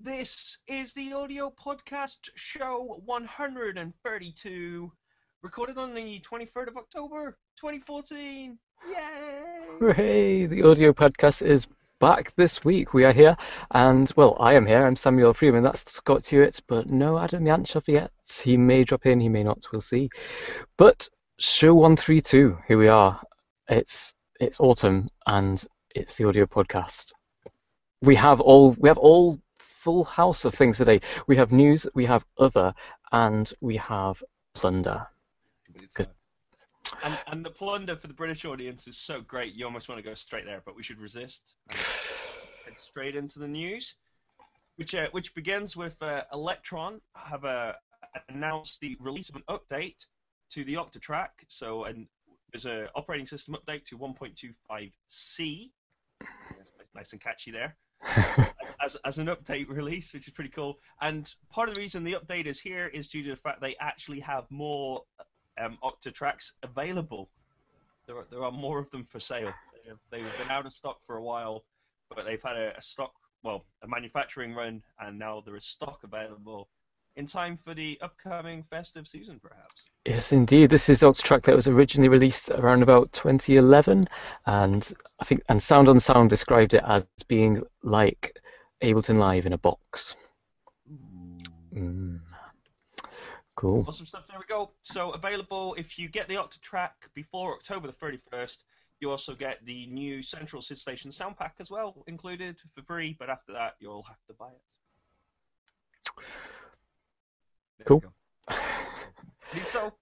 This is the audio podcast show 132, recorded on the 23rd of October 2014. Yay! Hooray! The audio podcast is back this week. We are here, and well, I am here. I'm Samuel Freeman. That's Scott Hewitt, but no Adam Yanchoff yet. He may drop in, he may not. We'll see. But show 132. Here we are. It's it's autumn, and it's the audio podcast. We have all we have all full house of things today. We have news, we have other, and we have plunder. Good. And, and the plunder for the British audience is so great, you almost want to go straight there, but we should resist head straight into the news, which uh, which begins with uh, Elektron have uh, announced the release of an update to the Octatrack. So, and there's an operating system update to 1.25c. nice and catchy there. as, as an update release, which is pretty cool. And part of the reason the update is here is due to the fact they actually have more um, Octatracks available. There are, there are more of them for sale. They've been out of stock for a while, but they've had a, a stock, well, a manufacturing run, and now there is stock available in time for the upcoming festive season, perhaps. Yes, indeed. This is the Octatrack that was originally released around about 2011, and I think and Sound on Sound described it as being like Ableton Live in a box. Mm. Cool. Awesome stuff. There we go. So available if you get the Octatrack before October the 31st. You also get the new Central SID Station sound pack as well, included for free. But after that, you'll have to buy it. There cool. So,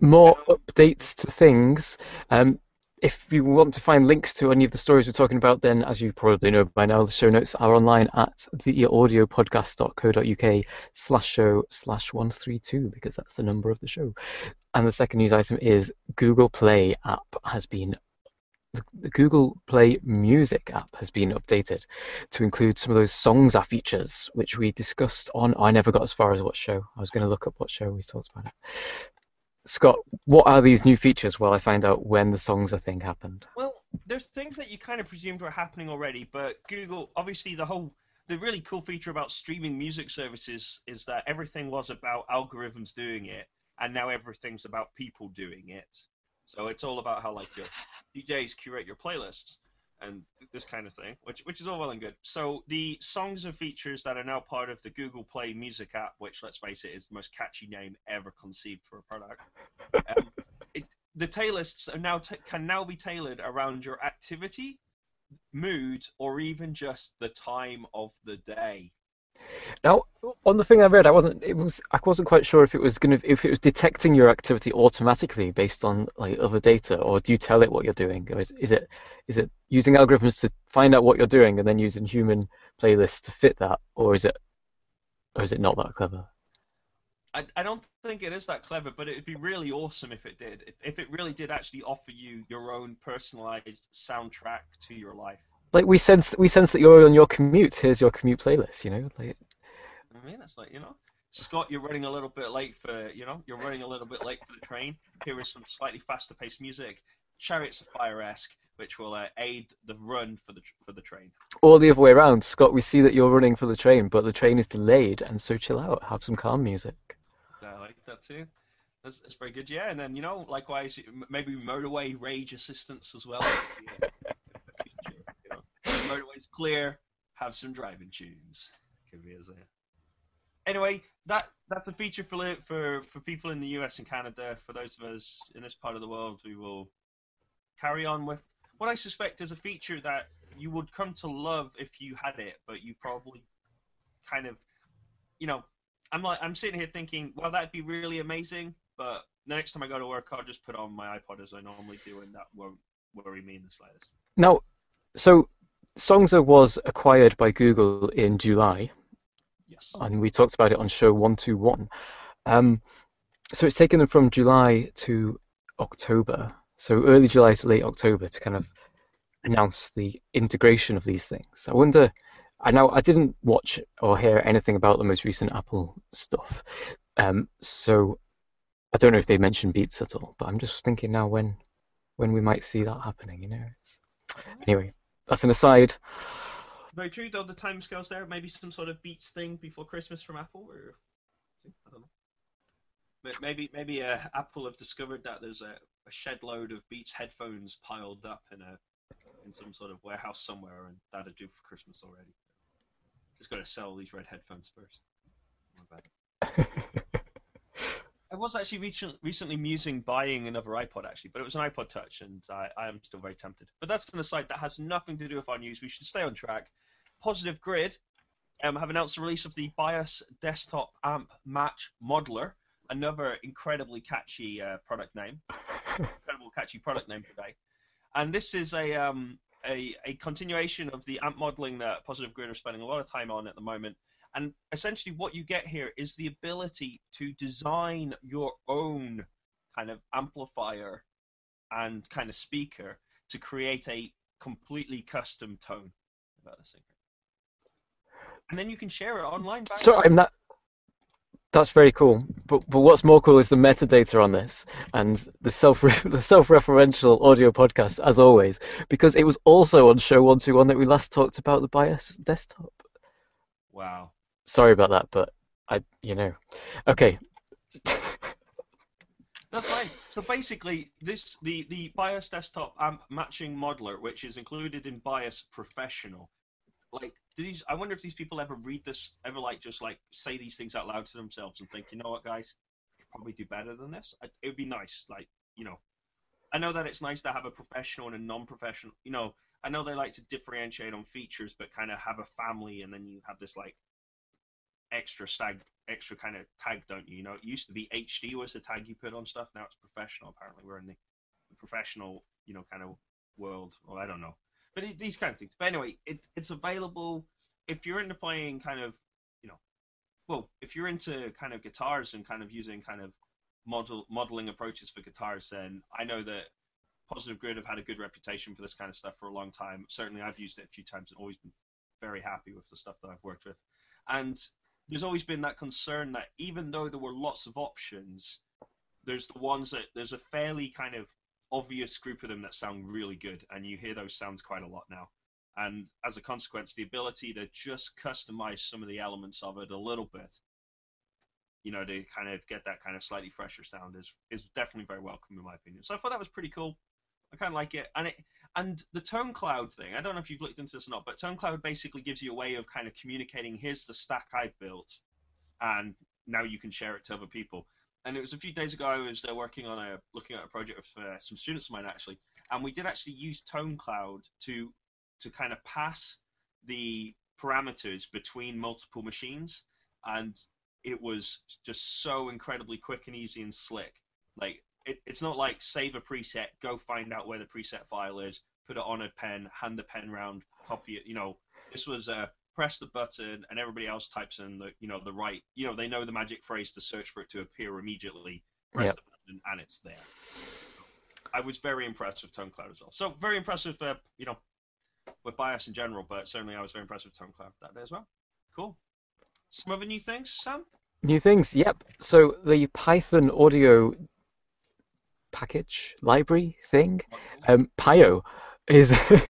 more updates to things. Um, if you want to find links to any of the stories we're talking about, then as you probably know by now, the show notes are online at theaudiopodcast.co.uk slash show slash 132 because that's the number of the show. And the second news item is Google Play app has been the Google Play Music app has been updated to include some of those Songza features, which we discussed on. I never got as far as what show. I was going to look up what show we talked about it. Scott, what are these new features? While I find out when the Songza thing happened. Well, there's things that you kind of presumed were happening already, but Google, obviously, the whole the really cool feature about streaming music services is that everything was about algorithms doing it, and now everything's about people doing it. So it's all about how like your DJs curate your playlists and this kind of thing, which which is all well and good. So the Songza features that are now part of the Google Play Music app, which let's face it is the most catchy name ever conceived for a product. Um, it, the playlists are now t- can now be tailored around your activity, mood, or even just the time of the day. Now, on the thing I read, I wasn't it was I wasn't quite sure if it was gonna if it was detecting your activity automatically based on like other data, or do you tell it what you're doing, or is, is it is it using algorithms to find out what you're doing and then using human playlists to fit that, or is it or is it not that clever? I, I don't think it is that clever, but it'd be really awesome if it did. If, if it really did actually offer you your own personalized soundtrack to your life like we sense we sense that you're on your commute. Here's your commute playlist. You know, like. I mean, it's like you know, Scott, you're running a little bit late for you know, you're running a little bit late for the train. Here is some slightly faster paced music. Chariots of Fire esque, which will uh, aid the run for the for the train. Or the other way around, Scott. We see that you're running for the train, but the train is delayed, and so chill out, have some calm music. I like that too. That's, that's very good, yeah. And then you know, likewise, maybe motorway rage assistance as well. motorway's clear. Have some driving tunes. Could be as a... Anyway, that that's a feature for for for people in the US and Canada. For those of us in this part of the world, we will carry on with what I suspect is a feature that you would come to love if you had it, but you probably kind of, you know, I'm like I'm sitting here thinking, well, that'd be really amazing, but the next time I go to work, I'll just put on my iPod as I normally do, and that won't worry me in the slightest. Now, so Songza was acquired by Google in July. Yes. And we talked about it on show 121. Um, so it's taken them from July to October, so early July to late October to kind of announce the integration of these things. I wonder. I know I didn't watch or hear anything about the most recent Apple stuff, um, so I don't know if they mentioned Beats at all. But I'm just thinking now when when we might see that happening. You know. It's, anyway, that's an aside. Very true, though the timescales there, maybe some sort of Beats thing before Christmas from Apple, or I don't know. Maybe maybe uh, Apple have discovered that there's a, a shed load of Beats headphones piled up in a in some sort of warehouse somewhere, and that'd do for Christmas already. Just got to sell these red headphones first. I was actually recently, recently musing buying another iPod actually, but it was an iPod Touch, and I, I am still very tempted. But that's an aside that has nothing to do with our news. We should stay on track. Positive Grid um, have announced the release of the BIAS Desktop Amp Match Modeler, another incredibly catchy uh, product name. incredible catchy product name today. And this is a, um, a, a continuation of the amp modeling that Positive Grid are spending a lot of time on at the moment. And essentially, what you get here is the ability to design your own kind of amplifier and kind of speaker to create a completely custom tone about. And then you can share it online. So I'm not. That's very cool. But but what's more cool is the metadata on this and the self the self-referential audio podcast as always because it was also on show 121 that we last talked about the bias desktop. Wow. Sorry about that, but I you know. Okay. That's right. So basically, this the the BIAS desktop amp matching modeler, which is included in BIAS Professional. Like, do these? I wonder if these people ever read this, ever like just like say these things out loud to themselves and think, you know what, guys, i could probably do better than this. It would be nice, like you know. I know that it's nice to have a professional and a non-professional. You know, I know they like to differentiate on features, but kind of have a family, and then you have this like extra tag, extra kind of tag, don't you? You know, it used to be HD was the tag you put on stuff. Now it's professional. Apparently, we're in the, the professional, you know, kind of world. Or I don't know, but it, these kind of things. But anyway, it, it's available if you're into playing kind of, you know, well, if you're into kind of guitars and kind of using kind of model modeling approaches for guitars, then I know that Positive Grid have had a good reputation for this kind of stuff for a long time. Certainly, I've used it a few times and always been very happy with the stuff that I've worked with. And there's always been that concern that even though there were lots of options, there's the ones that there's a fairly kind of obvious group of them that sound really good, and you hear those sounds quite a lot now. And as a consequence, the ability to just customize some of the elements of it a little bit, you know, to kind of get that kind of slightly fresher sound is is definitely very welcome in my opinion. So I thought that was pretty cool. I kind of like it, and it and the tone cloud thing. I don't know if you've looked into this or not, but tone cloud basically gives you a way of kind of communicating. Here's the stack I've built, and now you can share it to other people. And it was a few days ago I was uh, working on a looking at a project with uh, some students of mine actually, and we did actually use tone cloud to to kind of pass the parameters between multiple machines, and it was just so incredibly quick and easy and slick. Like it, it's not like save a preset, go find out where the preset file is, put it on a pen, hand the pen round, copy it. You know, this was uh, press the button and everybody else types in the you know the right you know they know the magic phrase to search for it to appear immediately. Press yep. the button and it's there. I was very impressed with ToneCloud as well. So very impressive, uh, you know, with bias in general, but certainly I was very impressed with ToneCloud that day as well. Cool. Some other new things, Sam? New things, yep. So the Python audio package library thing. Um, Pyo is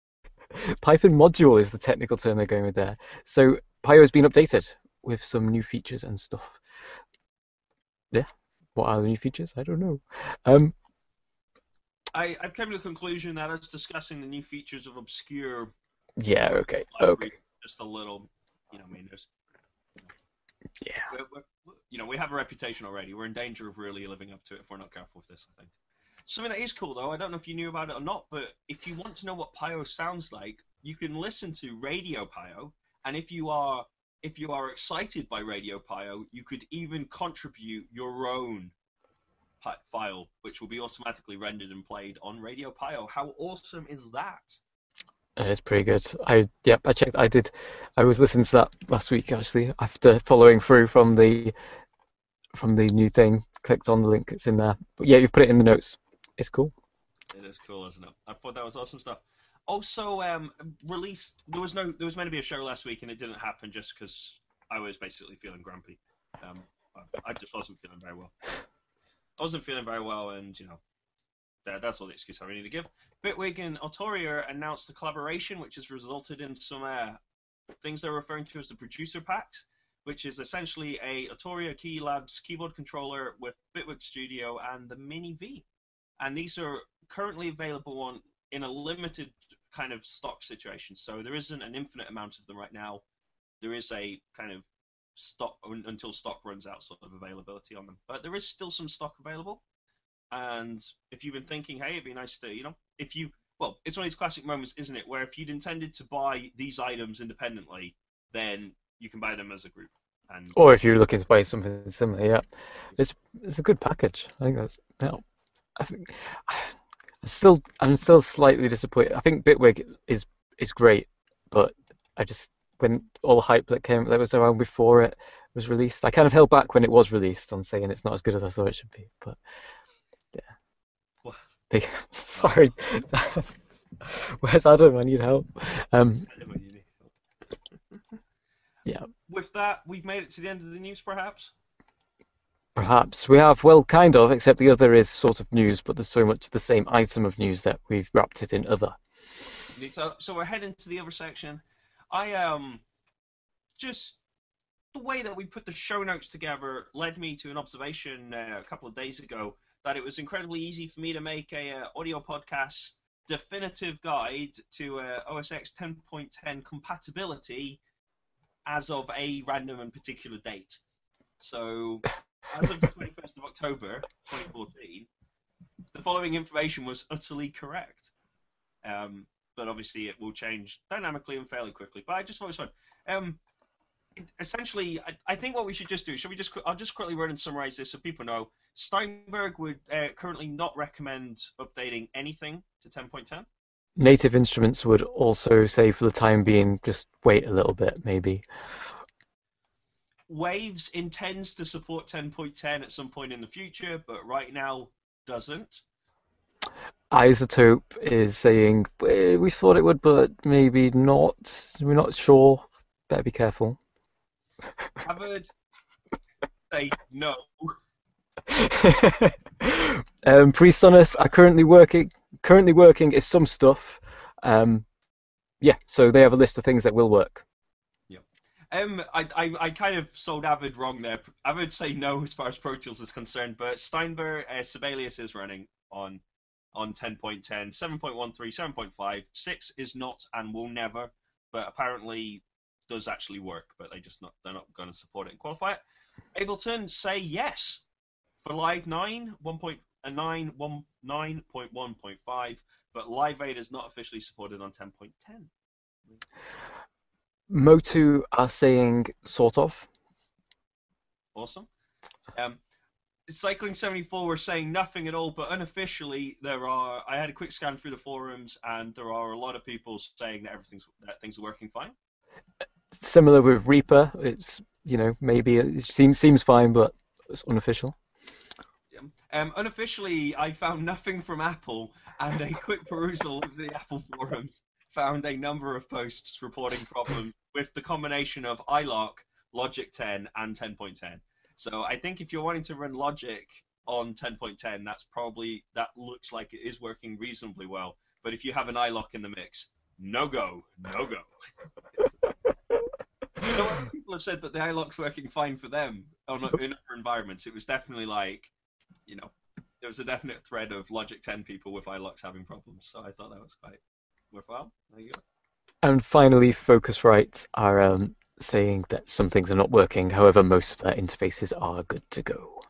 Python module is the technical term they're going with there. So Pyo has been updated with some new features and stuff. Yeah, what are the new features? I don't know. Um, I, I've come to the conclusion that us discussing the new features of obscure. Yeah. Okay. Okay. Just a little, you know, I mean, there's. Yeah. We're, we're, you know, we have a reputation already. We're in danger of really living up to it if we're not careful with this. I think. Something that is cool though, I don't know if you knew about it or not, but if you want to know what Pyo sounds like, you can listen to Radio Pyo, and if you are if you are excited by Radio Pyo, you could even contribute your own file, which will be automatically rendered and played on Radio Pyo. How awesome is that? Uh, it's pretty good. I yep, I checked. I did. I was listening to that last week actually after following through from the from the new thing. Clicked on the link. It's in there. But yeah, you've put it in the notes. It's cool. It is cool, isn't it? I thought that was awesome stuff. Also, um, released. There was no. There was meant to be a show last week, and it didn't happen just because I was basically feeling grumpy. Um, I, just wasn't feeling very well. I wasn't feeling very well, and you know, that, that's all the excuse I really need to give. Bitwig and Arturia announced a collaboration, which has resulted in some uh, things they're referring to as the producer packs, which is essentially a Arturia Key Labs keyboard controller with Bitwig Studio and the Mini V. And these are currently available on in a limited kind of stock situation. So there isn't an infinite amount of them right now. There is a kind of stock until stock runs out sort of availability on them. But there is still some stock available. And if you've been thinking, hey, it'd be nice to, you know, if you, well, it's one of these classic moments, isn't it, where if you'd intended to buy these items independently, then you can buy them as a group. And Or if you're looking to buy something similar, yeah, it's it's a good package. I think that's yeah. I think I'm still I'm still slightly disappointed. I think Bitwig is is great, but I just when all the hype that came that was around before it was released, I kind of held back when it was released on saying it's not as good as I thought it should be. But yeah, Well- They, sorry, where's Adam? I need help. Um, Yeah. With that, we've made it to the end of the news, perhaps. Perhaps we have, well, kind of, except the other is sort of news, but there's so much of the same item of news that we've wrapped it in other. So, so we're heading to the other section. I um, just the way that we put the show notes together led me to an observation uh, a couple of days ago that it was incredibly easy for me to make a uh, audio podcast definitive guide to uh, OS X 10.10 compatibility as of a random and particular date. So, as of the 21st of October 2014, the following information was utterly correct. Um, but obviously, it will change dynamically and fairly quickly. But I just thought it was fun. Um, essentially, I, I think what we should just do, should we just, I'll just quickly run and summarize this so people know. Steinberg would uh, currently not recommend updating anything to 10.10. Native Instruments would also say for the time being, just wait a little bit, maybe. Waves intends to support 10.10 at some point in the future, but right now doesn't. iZotope is saying "Eh, we thought it would, but maybe not. We're not sure. Better be careful. Harvard say no. um, Presonus are currently working. Currently working is some stuff. Um, yeah, so they have a list of things that will work. Um, I, I, I kind of sold Avid wrong there. Avid say no as far as Pro Tools is concerned, but Steinberg, uh, Sibelius is running on on 10.10, 7.13, 7.5, 6 is not and will never, but apparently does actually work, but they just not they're not going to support it and qualify it. Ableton say yes for Live 9, 1.9, 1, 9.1.5, but Live 8 is not officially supported on 10.10. Motu are saying sort of. Awesome. Um, Cycling 74 were saying nothing at all, but unofficially there are. I had a quick scan through the forums, and there are a lot of people saying that everything's that things are working fine. Similar with Reaper, it's you know maybe it seems seems fine, but it's unofficial. Um, unofficially, I found nothing from Apple, and a quick perusal of the Apple forums found a number of posts reporting problems with the combination of iLok, Logic 10, and 10.10. So I think if you're wanting to run Logic on 10.10, that's probably that looks like it is working reasonably well. But if you have an iLok in the mix, no go, no go. Know, people have said that the iLok's working fine for them on in other environments. It was definitely like, you know, there was a definite thread of Logic 10 people with iLoks having problems. So I thought that was quite worthwhile. There you go. And finally, Focusrite are um, saying that some things are not working. However, most of their interfaces are good to go.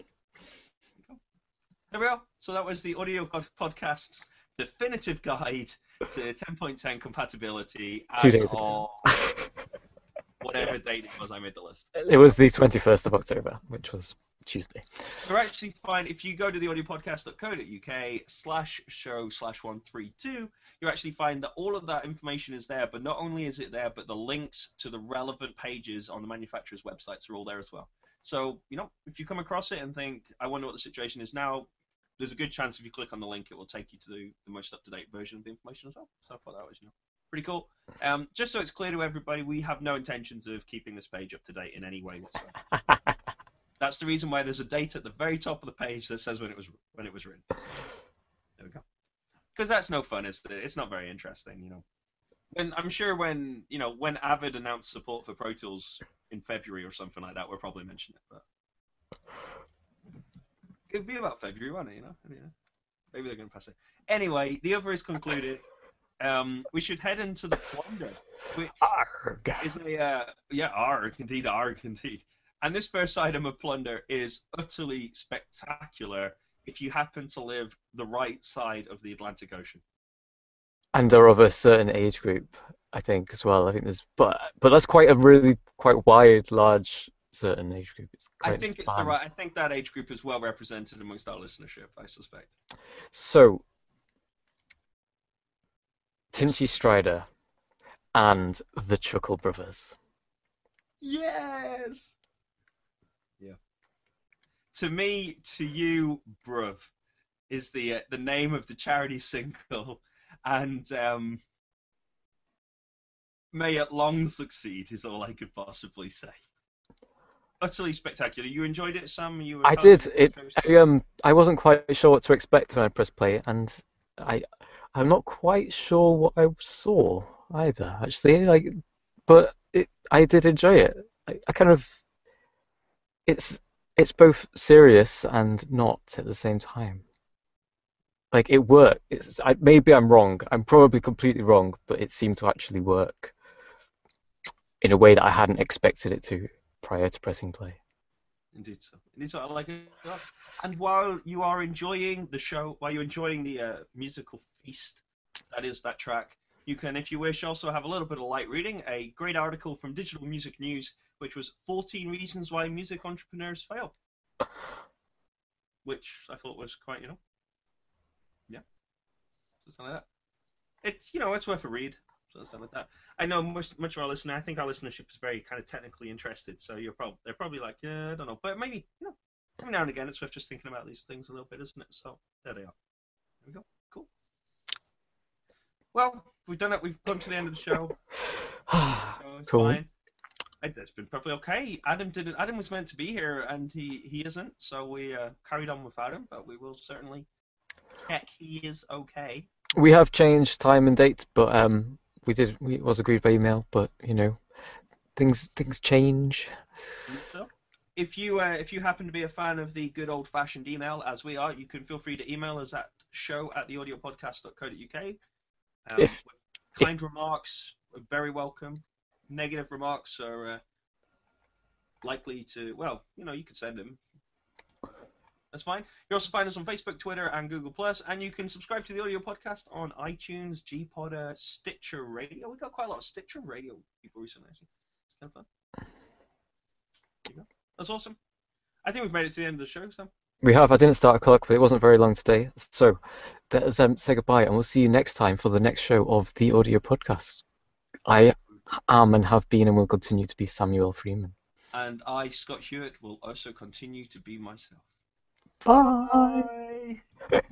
There we are. So that was the audio pod- podcast's definitive guide to 10.10 compatibility Two as days ago. of whatever date it was I made the list. It was the 21st of October, which was Tuesday. You're actually fine if you go to the audiopodcast.co.uk slash show slash 132, you actually find that all of that information is there, but not only is it there, but the links to the relevant pages on the manufacturer's websites are all there as well. So, you know, if you come across it and think, I wonder what the situation is now, there's a good chance if you click on the link, it will take you to the, the most up to date version of the information as well. So I thought that was, you know, pretty cool. Um, just so it's clear to everybody, we have no intentions of keeping this page up to date in any way whatsoever. That's the reason why there's a date at the very top of the page that says when it was when it was written. So, there we go. Because that's no fun. It's it's not very interesting, you know. when I'm sure when you know when Avid announced support for Pro Tools in February or something like that, we'll probably mention it. But it'd be about February, won't it? You know, yeah. maybe they're going to pass it. Anyway, the other is concluded. Um, we should head into the plunder, which Arg. is a uh, yeah, arg indeed, arg indeed. And this first item of plunder is utterly spectacular if you happen to live the right side of the Atlantic Ocean. And are of a certain age group, I think, as well. I think there's, but but that's quite a really quite wide, large certain age group. It's I think it's the right. I think that age group is well represented amongst our listenership. I suspect. So, Tinchy Stryder and the Chuckle Brothers. Yes. Yeah. To me, to you, bruv, is the uh, the name of the charity single, and um, may it long succeed is all I could possibly say. Utterly spectacular. You enjoyed it, Sam? You were I did. It. I, um. I wasn't quite sure what to expect when I pressed play, and I. I'm not quite sure what I saw either. Actually, like, but it. I did enjoy it. I, I kind of. It's. It's both serious and not at the same time. Like it worked. It's. I, maybe I'm wrong. I'm probably completely wrong, but it seemed to actually work in a way that I hadn't expected it to prior to pressing play. Indeed so. Indeed so. I like it. And while you are enjoying the show, while you're enjoying the uh, musical feast that is that track, you can, if you wish, also have a little bit of light reading. A great article from Digital Music News, which was 14 Reasons Why Music Entrepreneurs Fail. Which I thought was quite, you know, yeah, something like that. It's, you know, it's worth a read. So stuff like that. I know much, much of our listener. I think our listenership is very kind of technically interested. So you're probably they're probably like, yeah, I don't know, but maybe you know, every now and again it's worth just thinking about these things a little bit, isn't it? So there they are. There we go. Well, we've done it. We've come to the end of the show. So it's Cool. fine. I- It's been perfectly okay. Adam didn't. Adam was meant to be here, and he he isn't. So we uh, carried on without him, but we will certainly check he is okay. We have changed time and date, but um, we did. We, it was agreed by email, but you know, things things change. So, if you uh, if you happen to be a fan of the good old fashioned email, as we are, you can feel free to email us at show at theaudiopodcast.co.uk. Um, If- kind remarks are very welcome. Negative remarks are uh, likely to well, you know, you could send them. That's fine. You also find us on Facebook, Twitter, and Google Plus, and you can subscribe to the audio podcast on iTunes, Gpodder, Stitcher Radio. We got quite a lot of Stitcher Radio people recently. Actually. It's kind of fun. There you go. That's awesome. I think we've made it to the end of the show, Sam. We have. I didn't start a clock, but it wasn't very long today. So let us um, say goodbye, and we'll see you next time for the next show of the audio podcast. I am and have been and will continue to be Samuel Freeman. And I, Scott Hewitt, will also continue to be myself. Bye.